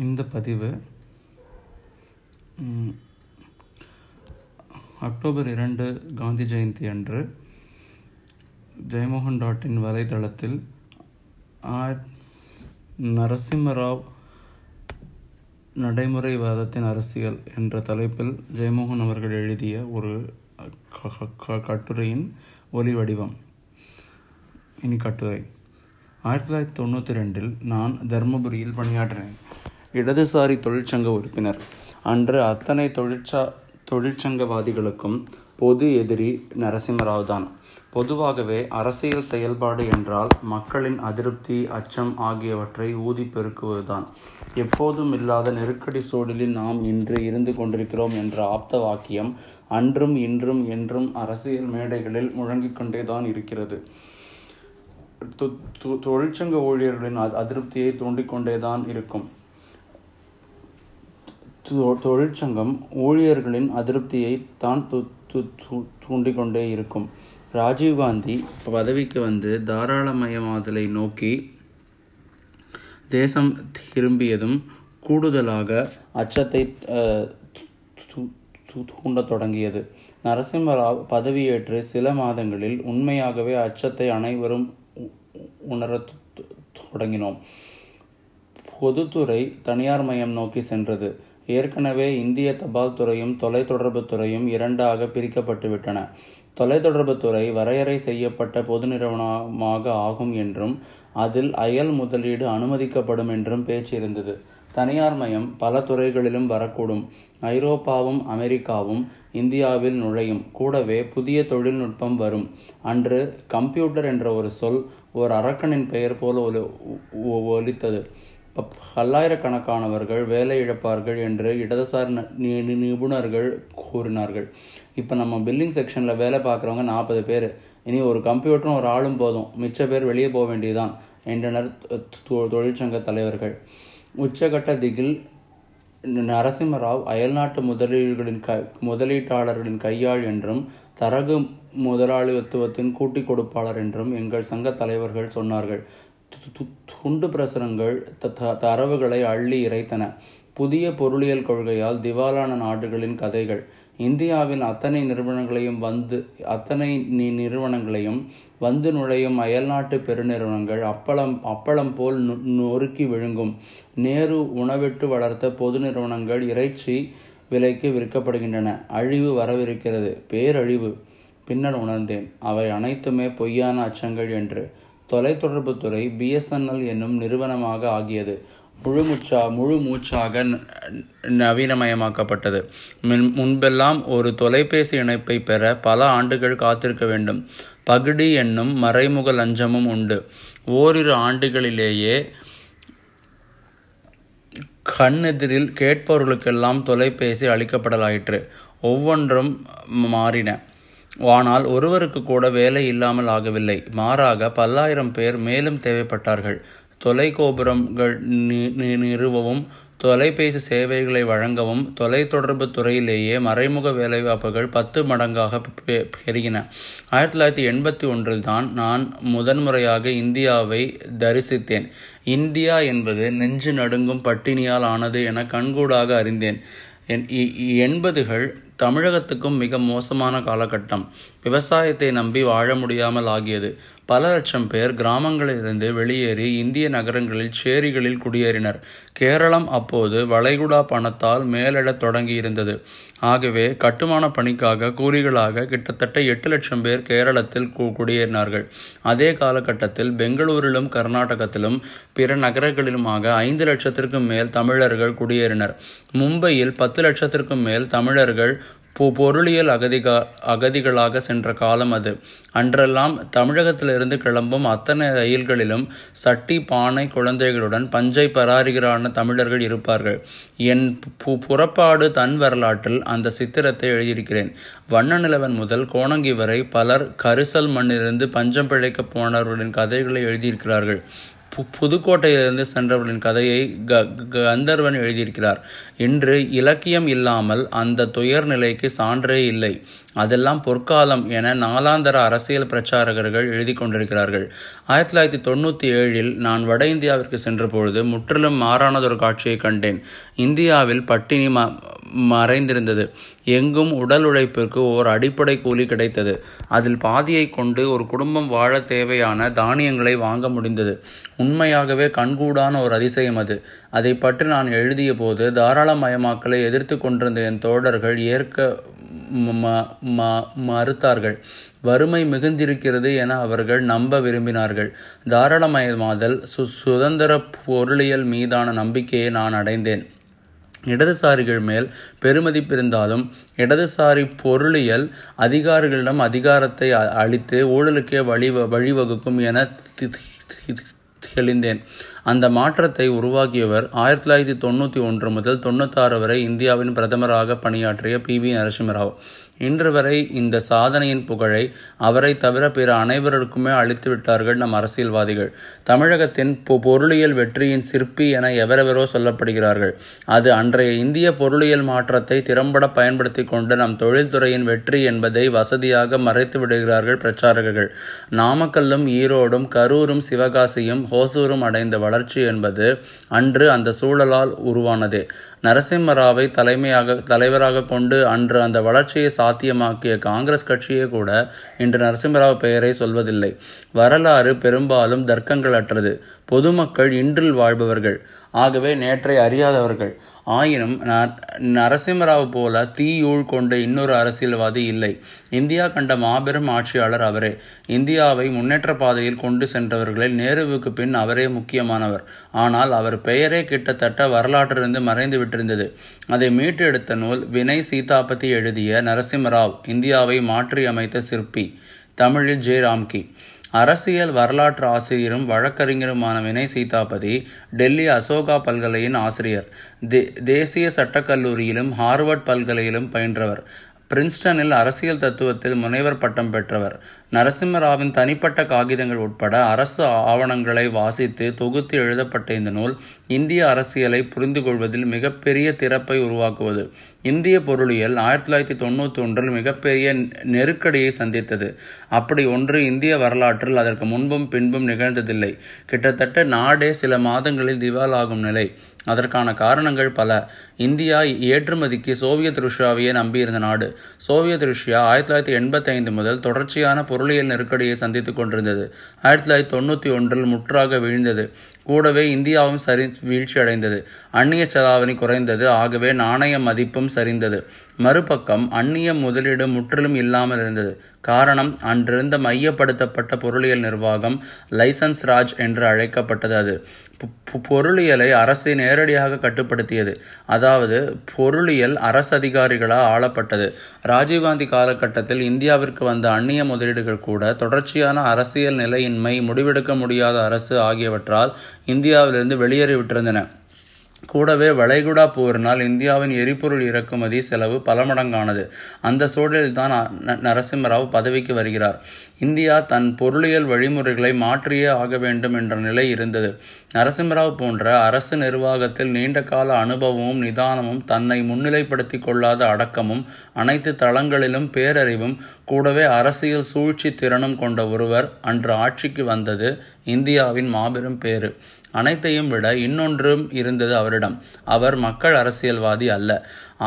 இந்த பதிவு அக்டோபர் இரண்டு காந்தி ஜெயந்தி அன்று ஜெயமோகன் டாட் இன் வலைதளத்தில் ஆர். நரசிம்மராவ் நடைமுறைவாதத்தின் அரசியல் என்ற தலைப்பில் ஜெயமோகன் அவர்கள் எழுதிய ஒரு க- க- க- கட்டுரையின் ஒலி வடிவம். இனி கட்டுரை. ஆயிரத்தி தொள்ளாயிரத்தி தொண்ணூற்றி ரெண்டில் நான் தர்மபுரியில் பணியாற்றினேன். இடதுசாரி தொழிற்சங்க உறுப்பினர். அன்று அத்தனை தொழிற்சா தொழிற்சங்கவாதிகளுக்கும் பொது எதிரி நரசிம்மராவ் தான் பொதுவாகவே அரசியல் செயல்பாடு என்றால் மக்களின் அதிருப்தி அச்சம் ஆகியவற்றை ஊதி பெருக்குவதுதான். எப்போதும் இல்லாத நெருக்கடி சூழலில் நாம் இன்று இருந்து கொண்டிருக்கிறோம் என்ற ஆப்த வாக்கியம் அன்றும் இன்றும் என்றும் அரசியல் மேடைகளில் முழங்கிக் கொண்டேதான் இருக்கிறது. தொ- தொழிற்சங்க ஊழியர்களின் அ- அதிருப்தியை தூண்டிக்கொண்டேதான் இருக்கும். தொழிற்சங்கம் ஊழியர்களின் அதிருப்தியை தான் தூண்டிக்கொண்டே இருக்கும். ராஜீவ்காந்தி பதவிக்கு வந்து தாராளமயமாதலை நோக்கி தேசம் திரும்பியதும் கூடுதலாக அச்சத்தை அஹ், தூண்டத் தொடங்கியது. நரசிம்மராவ் பதவியேற்று சில மாதங்களில் உண்மையாகவே அச்சத்தை அனைவரும் உ- உணரத் தொ- தொடங்கினோம். பொதுத்துறை தனியார் மயம் நோக்கி சென்றது. ஏற்கனவே இந்திய தபால் துறையும் தொலைத்தொடர்பு துறையும் இரண்டாக பிரிக்கப்பட்டுவிட்டன. தொலைத்தொடர்பு துறை வரையறை செய்யப்பட்ட பொது நிறுவனமாக ஆகும் என்றும் அதில் அயல் முதலீடு அனுமதிக்கப்படும் என்றும் பேச்சு இருந்தது. தனியார் மயம் பல துறைகளிலும் வரக்கூடும். ஐரோப்பாவும் அமெரிக்காவும் இந்தியாவில் நுழையும். கூடவே புதிய தொழில்நுட்பம் வரும். அன்று கம்ப்யூட்டர் என்ற ஒரு சொல் ஓர் அரக்கனின் பெயர் போல ஒலி ஒ- ஒலித்தது. பல்லாயிரக்கணக்கானவர்கள் வேலை இழப்பார்கள் என்று இடதுசாரி ந- நி- நிபுணர்கள் கூறினார்கள். இப்போ நம்ம பில்லிங் செக்ஷனில் வேலை பார்க்குறவங்க நாற்பது பேர். இனி ஒரு கம்ப்யூட்டரும் ஒரு ஆளும் போதும். மிச்ச பேர் வெளியே போக வேண்டியதுதான் என்றனர் தொ- தொழிற்சங்க தலைவர்கள். உச்சகட்ட திகில் நரசிம்மராவ் அயல்நாட்டு முதலீடுகளின் க முதலீட்டாளர்களின் கையாள் என்றும் தரகு முதலாளித்துவத்தின் கூட்டிக் கொடுப்பாளர் என்றும் எங்கள் சங்க தலைவர்கள் சொன்னார்கள். துண்டு பிரசுரங்கள் த- த- தரவுகளை அள்ளி இறைத்தன. புதிய பொருளியல் கொள்கையால் திவாலான நாடுகளின் கதைகள். இந்தியாவின் அத்தனை நிறுவனங்களையும் வந்து அத்தனை நிறுவனங்களையும் வந்து நுழையும் அயல்நாட்டு பெருநிறுவனங்கள் அப்பளம் அப்பளம் போல் நொறுக்கி விழுங்கும். நேரு உணவிட்டு வளர்த்த பொது நிறுவனங்கள் இறைச்சி விலைக்கு விற்கப்படுகின்றன. அழிவு வரவிருக்கிறது. பேரழிவு. பின்னர் உணர்ந்தேன். அவை அனைத்துமே பொய்யான அச்சங்கள் என்று. தொலைத்தொடர்புத்துறை பிஎஸ்என்எல் என்னும் நிறுவனமாக ஆகியது. முழு மூச்சா முழு மூச்சாக ந- நவீனமயமாக்கப்பட்டது. மின்- முன்பெல்லாம் ஒரு தொலைபேசி இணைப்பை பெற பல ஆண்டுகள் காத்திருக்க வேண்டும். பகுடி என்னும் மறைமுக லஞ்சமும் உண்டு. ஓரிரு ஆண்டுகளிலேயே கண்ணெதிரில் கேட்பவர்களுக்கெல்லாம் தொலைபேசி அளிக்கப்படலாயிற்று. ஒவ்வொன்றும் மாறின. ஆனால் ஒருவருக்கு கூட வேலை இல்லாமல் ஆகவில்லை. மாறாக பல்லாயிரம் பேர் மேலும் தேவைப்பட்டார்கள். தொலைகோபுரங்கள் நி- நிறுவவும் தொலைபேசி சேவைகளை வழங்கவும் தொலைத்தொடர்பு துறையிலேயே மறைமுக வேலைவாய்ப்புகள் பத்து மடங்காக பெ- பெருகின. ஆயிரத்தி தொள்ளாயிரத்தி எண்பத்தி ஒன்றில் தான் நான் முதன்முறையாக இந்தியாவை தரிசித்தேன். இந்தியா என்பது நெஞ்சு நடுங்கும் பட்டினியால் ஆனது என கண்கூடாக அறிந்தேன். என் இ- எண்பதுகள் தமிழகத்துக்கும் மிக மோசமான காலகட்டம். விவசாயத்தை நம்பி வாழ முடியாமல் ஆகியது. பல லட்சம் பேர் கிராமங்களிலிருந்து வெளியேறி இந்திய நகரங்களில் சேரிகளில் குடியேறினர். கேரளம் அப்போது வளைகுடா பணத்தால் மேலிடத் தொடங்கியிருந்தது. ஆகவே கட்டுமான பணிக்காக கூலிகளாக கிட்டத்தட்ட எட்டு லட்சம் பேர் கேரளத்தில் கு- குடியேறினார்கள். அதே காலகட்டத்தில் பெங்களூரிலும் கர்நாடகத்திலும் பிற நகரங்களிலுமாக ஐந்து லட்சத்திற்கும் மேல் தமிழர்கள் குடியேறினர். மும்பையில் பத்து லட்சத்திற்கும் மேல் தமிழர்கள் பொருளியல் அகதிகா அகதிகளாக சென்ற காலம் அது. அன்றெல்லாம் தமிழகத்திலிருந்து கிளம்பும் அத்தனை ரயில்களிலும் சட்டி பானை குழந்தைகளுடன் பஞ்சை பராரிகரான தமிழர்கள் இருப்பார்கள். என் பு- புறப்பாடு தன் வரலாற்றில் அந்த சித்திரத்தை எழுதியிருக்கிறேன். வண்ண நிலவன் முதல் கோணங்கி வரை பலர் கரிசல் மண்ணிலிருந்து பஞ்சம் பிழைக்கப் போனவர்களின் கதைகளை எழுதியிருக்கிறார்கள். பு புதுக்கோட்டையிலிருந்து சென்றவர்களின் கதையை க கந்தர்வன் எழுதியிருக்கிறார். இன்று இலக்கியம் இல்லாமல் அந்த துயர் நிலைக்கு சான்றே இல்லை. அதெல்லாம் பொற்காலம் என நாலாந்தர அரசியல் பிரச்சாரகர்கள் எழுதி கொண்டிருக்கிறார்கள். ஆயிரத்தி தொள்ளாயிரத்தி தொண்ணூற்றி ஏழில் நான் வட இந்தியாவிற்கு சென்ற பொழுது முற்றிலும் மாறானதொரு காட்சியை கண்டேன். இந்தியாவில் பட்டினி ம மறைந்திருந்தது. எங்கும் உடல் உழைப்பிற்கு ஓர் அடிப்படை கூலி கிடைத்தது. அதில் பாதியை கொண்டு ஒரு குடும்பம் வாழ தேவையான தானியங்களை வாங்க முடிந்தது. உண்மையாகவே கண்கூடான ஒரு அதிசயம் அது. அதை பற்றி நான் எழுதிய போது தாராளமயமாக்கலை எதிர்த்து கொண்டிருந்த என் தோழர்கள் ஏற்க மறுத்தார்கள். வறுமை மிகுந்திருக்கிறது என அவர்கள் நம்ப விரும்பினார்கள். தாராளமயமாதல் சு சுதந்திர பொருளியல் மீதான நம்பிக்கையை நான் அடைந்தேன். இடதுசாரிகள் மேல் பெருமதிப்பிருந்தாலும் இடதுசாரி பொருளியல் அதிகாரிகளிடம் அதிகாரத்தை அளித்து ஊழலுக்கே வழி வழிவகுக்கும் என தெளிந்தேன். அந்த மாற்றத்தை உருவாக்கியவர் ஆயிரத்தி தொள்ளாயிரத்தி தொண்ணூற்றி ஒன்று முதல் தொண்ணூத்தாறு வரை இந்தியாவின் பிரதமராக பணியாற்றிய பி வி நரசிம்மராவ். இன்று வரை இந்த சாதனையின் புகழை அவரை தவிர பிற அனைவருக்குமே அளித்து விட்டார்கள் நம் அரசியல்வாதிகள். தமிழகத்தின் பொருளியல் வெற்றியின் சிற்பி என எவரெவரோ சொல்லப்படுகிறார்கள். அது அன்றைய இந்திய பொருளியல் மாற்றத்தை திறம்பட பயன்படுத்தி கொண்டு நம் தொழில்துறையின் வெற்றி என்பதை வசதியாக மறைத்து விடுகிறார்கள் பிரச்சாரகர்கள். நாமக்கல்லும் ஈரோடும் கரூரும் சிவகாசியும் ஹோசூரும் அடைந்த வளர்ச்சி என்பது அன்று அந்த சூழலால் உருவானது. நரசிம்மராவை தலைமையாக தலைவராக கொண்டு அன்று அந்த வளர்ச்சியை சாத்தியமாக்கிய காங்கிரஸ் கட்சியே கூட இன்று நரசிம்மராவ் பெயரை சொல்வதில்லை. வரலாறு பெரும்பாலும் தர்க்கங்களற்றது பொதுமக்கள் இன்றில் வாழ்பவர்கள். ஆகவே நேற்றை அறியாதவர்கள். ஆயினும் நரசிம்மராவ் போல தீயூழ் கொண்ட இன்னொரு அரசியல்வாதி இல்லை. இந்தியா கண்ட மாபெரும் ஆட்சியாளர் அவரே. இந்தியாவை முன்னேற்ற பாதையில் கொண்டு சென்றவர்களில் நேருவுக்கு பின் அவரே முக்கியமானவர். ஆனால் அவர் பெயரே கிட்டத்தட்ட வரலாற்றிலிருந்து மறைந்து விட்டிருந்தது. அதை மீட்டெடுத்த நூல் வினய் சீதாபதி எழுதிய நரசிம்மராவ் இந்தியாவை மாற்றி அமைத்த சிற்பி தமிழில் ஜே ராம்கி அரசியல் வரலாற்று ஆசிரியரும் வழக்கறிஞருமான வினய் சீதாபதி டெல்லி அசோகா பல்கலையின் ஆசிரியர். தே தேசிய சட்டக்கல்லூரியிலும் ஹார்வர்ட் பல்கலையிலும் பயின்றவர். பிரின்ஸ்டனில் அரசியல் தத்துவத்தில் முனைவர் பட்டம் பெற்றவர். நரசிம்மராவின் தனிப்பட்ட காகிதங்கள் உட்பட அரசு ஆவணங்களை வாசித்து தொகுத்து எழுதப்பட்ட இந்த நூல் இந்திய அரசியலை புரிந்து கொள்வதில் மிகப்பெரிய திறப்பை உருவாக்குவது. இந்திய பொருளியல் ஆயிரத்தி தொள்ளாயிரத்தி தொண்ணூற்றி ஒன்றில் மிகப்பெரிய நெருக்கடியை சந்தித்தது. அப்படி ஒன்று இந்திய வரலாற்றில் அதற்கு முன்பும் பின்பும் நிகழ்ந்ததில்லை. கிட்டத்தட்ட நாடே சில மாதங்களில் திவாலாகும் நிலை. அதற்கான காரணங்கள் பல. இந்தியா ஏற்றுமதிக்கு சோவியத் ருஷ்யாவையே நம்பியிருந்த நாடு. சோவியத் ருஷ்யா ஆயிரத்தி தொள்ளாயிரத்தி எண்பத்தி ஐந்து முதல் தொடர்ச்சியான பொருளியல் நெருக்கடியை சந்தித்துக் கொண்டிருந்தது. ஆயிரத்தி தொள்ளாயிரத்தி தொண்ணூற்றி ஒன்றில் முற்றாக வீழ்ந்தது. கூடவே இந்தியாவும் சரி வீழ்ச்சி அடைந்தது அந்நிய செலாவணி குறைந்தது. ஆகவே நாணய மதிப்பும் சரிந்தது. மறுபக்கம் அந்நிய முதலீடு முற்றிலும் இல்லாமல் இருந்தது. காரணம் அன்றிருந்த மையப்படுத்தப்பட்ட பொருளியல் நிர்வாகம் லைசன்ஸ் ராஜ் என்று அழைக்கப்பட்டது அது. பொருளியலை அரசை நேரடியாக கட்டுப்படுத்தியது. அதாவது பொருளியல் அரசு அதிகாரிகளால் ஆளப்பட்டது. ராஜீவ்காந்தி காலகட்டத்தில் இந்தியாவிற்கு வந்த அந்நிய முதலீடுகள் கூட தொடர்ச்சியான அரசியல் நிலையின்மை முடிவெடுக்க முடியாத அரசு ஆகியவற்றால் இந்தியாவிலிருந்து வெளியேறிவிட்டிருந்தன. கூடவே வளைகுடா போரினால் இந்தியாவின் எரிபொருள் இறக்குமதி செலவு பல மடங்கானது அந்த சூழலில்தான் நரசிம்மராவ் பதவிக்கு வருகிறார். இந்தியா தன் பொருளியல் வழிமுறைகளை மாற்றியே ஆக வேண்டும் என்ற நிலை இருந்தது. நரசிம்மராவ் போன்ற அரசு நிர்வாகத்தில் நீண்ட கால அனுபவமும் நிதானமும் தன்னை முன்னிலைப்படுத்தி கொள்ளாத அடக்கமும் அனைத்து தளங்களிலும் பேரறிவும் கூடவே அரசியல் சூழ்ச்சி திறனும் கொண்ட ஒருவர் அன்று ஆட்சிக்கு வந்தது இந்தியாவின் மாபெரும் பேறு. அனைத்தையும் விட இன்னொன்றும் இருந்தது அவரிடம். அவர் மக்கள் அரசியல்வாதி அல்ல.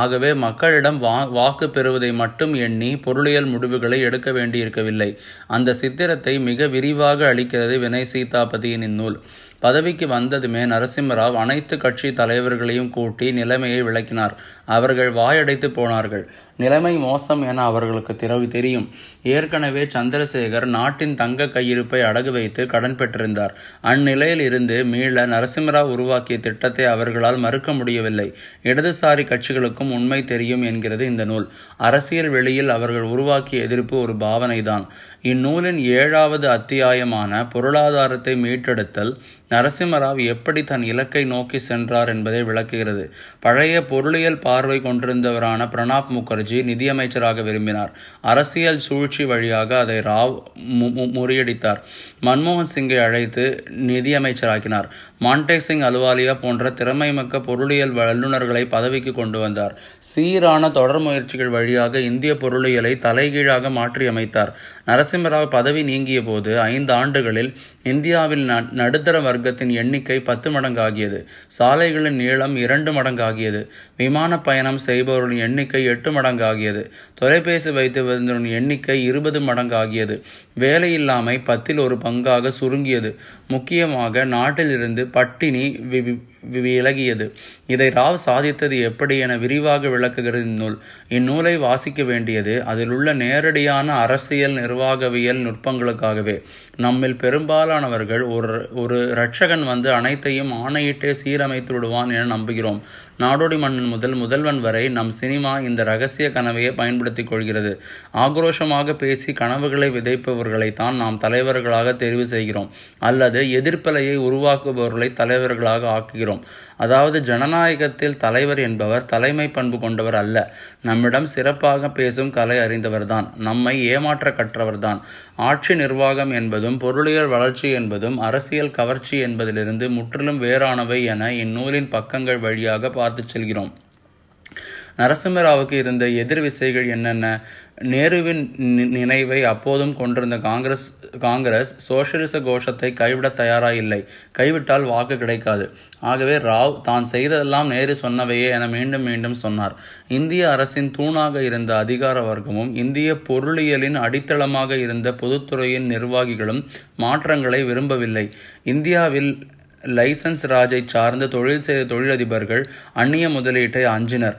ஆகவே மக்களிடம் வா வாக்கு பெறுவதை மட்டும் எண்ணி பொருளியல் முடிவுகளை எடுக்க வேண்டியிருக்கவில்லை. அந்த சித்திரத்தை மிக விரிவாக அளிக்கிறது வினய் சீதாபதியின் இந்நூல் பதவிக்கு வந்ததுமே நரசிம்மராவ் அனைத்து கட்சி தலைவர்களையும் கூட்டி நிலைமையை விளக்கினார். அவர்கள் வாயடைத்து போனார்கள். நிலைமை மோசம் என அவர்களுக்கு திறவு தெரியும். ஏற்கனவே சந்திரசேகர் நாட்டின் தங்க கையிருப்பை அடகு வைத்து கடன் பெற்றிருந்தார். அந்நிலையில் இருந்து மீள நரசிம்மராவ் உருவாக்கிய திட்டத்தை அவர்களால் மறுக்க முடியவில்லை. இடதுசாரி கட்சிகளுக்கும் உண்மை தெரியும் என்கிறது இந்த நூல். அரசியல் வெளியில் அவர்கள் உருவாக்கிய எதிர்ப்பு ஒரு பாவனைதான். இந்நூலின் ஏழாவது அத்தியாயமான பொருளாதாரத்தை மீட்டெடுத்தல் நரசிம்மராவ் எப்படி தன் இலக்கை நோக்கி சென்றார் என்பதை விளக்குகிறது. பழைய பொருளியல் பார்வை கொண்டிருந்தவரான பிரணாப் முகர்ஜி நிதியமைச்சராக விரும்பினார். அரசியல் சூழ்ச்சி வழியாக அதை ராவ் முறியடித்தார். மன்மோகன் சிங்கை அழைத்து நிதியமைச்சராக்கினார். மான்டே சிங் அலுவாலியா போன்ற திறமைமிக்க பொருளியல் வல்லுநர்களை பதவிக்கு கொண்டு வந்தார். சீரான தொடர் முயற்சிகள் வழியாக இந்திய பொருளியலை தலைகீழாக மாற்றியமைத்தார். நரசிம்மராவ் பதவி நீங்கிய போது ஐந்து ஆண்டுகளில் இந்தியாவில் நடுத்தர வர்க்கத்தின் எண்ணிக்கை பத்து மடங்காகியது. சாலைகளின் நீளம் இரண்டு மடங்காகியது. விமான பயணம் செய்பவர்களின் எண்ணிக்கை எட்டு மடங்காகியது. தொலைபேசி வைத்து வந்தவரின் எண்ணிக்கை இருபது மடங்காகியது. வேலையில்லாமை பத்தில் ஒரு பங்காக சுருங்கியது. முக்கியமாக நாட்டிலிருந்து பட்டினி விலகியது. இதை ராவ் சாதித்தது எப்படி என விரிவாக விளக்குகிறது இந்நூல். இந்நூலை வாசிக்க வேண்டியது அதில் உள்ள நேரடியான அரசியல் நிர்வாகவியல் நுட்பங்களுக்காகவே. நம்மில் பெரும்பாலானவர்கள் ஒரு ஒரு இரட்சகன் வந்து அனைத்தையும் ஆணையிட்டே சீரமைத்து விடுவான் என நம்புகிறோம். நாடோடி மன்னன் முதல் முதல்வன் வரை நம் சினிமா இந்த ரகசிய கனவையை பயன்படுத்திக் கொள்கிறது. ஆக்ரோஷமாக பேசி கனவுகளை விதைப்பவர்களைத்தான் நாம் தலைவர்களாக தெரிவு செய்கிறோம். அல்லது எதிர்ப்பலையை உருவாக்குபவர்களை தலைவர்களாக ஆக்குகிறோம். அதாவது ஜனநாயகத்தில் தலைவர் என்பவர் தலைமை பண்பு கொண்டவர் அல்ல. நம்மிடம் சிறப்பாக பேசும் கலை அறிந்தவர்தான். நம்மை ஏமாற்ற கற்றவர்தான். ஆட்சி நிர்வாகம் என்பது என்பதும் பொருளியல் வளர்ச்சி என்பதும் அரசியல் கவர்ச்சி என்பதிலிருந்து முற்றிலும் வேறானவை என இந்நூலின் பக்கங்கள் வழியாக பார்த்துச் செல்கிறோம். நரசிம்மராவுக்கு இருந்த எதிர் விசைகள் என்னென்ன? நேருவின் நினைவை அப்போதும் கொண்டிருந்த காங்கிரஸ் காங்கிரஸ் சோசியலிச கோஷத்தை கைவிட தயாராக இல்லை கைவிட்டால் வாக்கு கிடைக்காது. ஆகவே ராவ் தான் செய்ததெல்லாம் நேரு சொன்னவையே என மீண்டும் மீண்டும் சொன்னார். இந்திய அரசின் தூணாக இருந்த அதிகார வர்க்கமும் இந்திய பொருளியலின் அடித்தளமாக இருந்த பொதுத்துறையின் நிர்வாகிகளும் மாற்றங்களை விரும்பவில்லை. இந்தியாவில் லைசன்ஸ் ராஜை சார்ந்த தொழில் செய்த தொழிலதிபர்கள் அந்நிய முதலீட்டை அஞ்சினர்.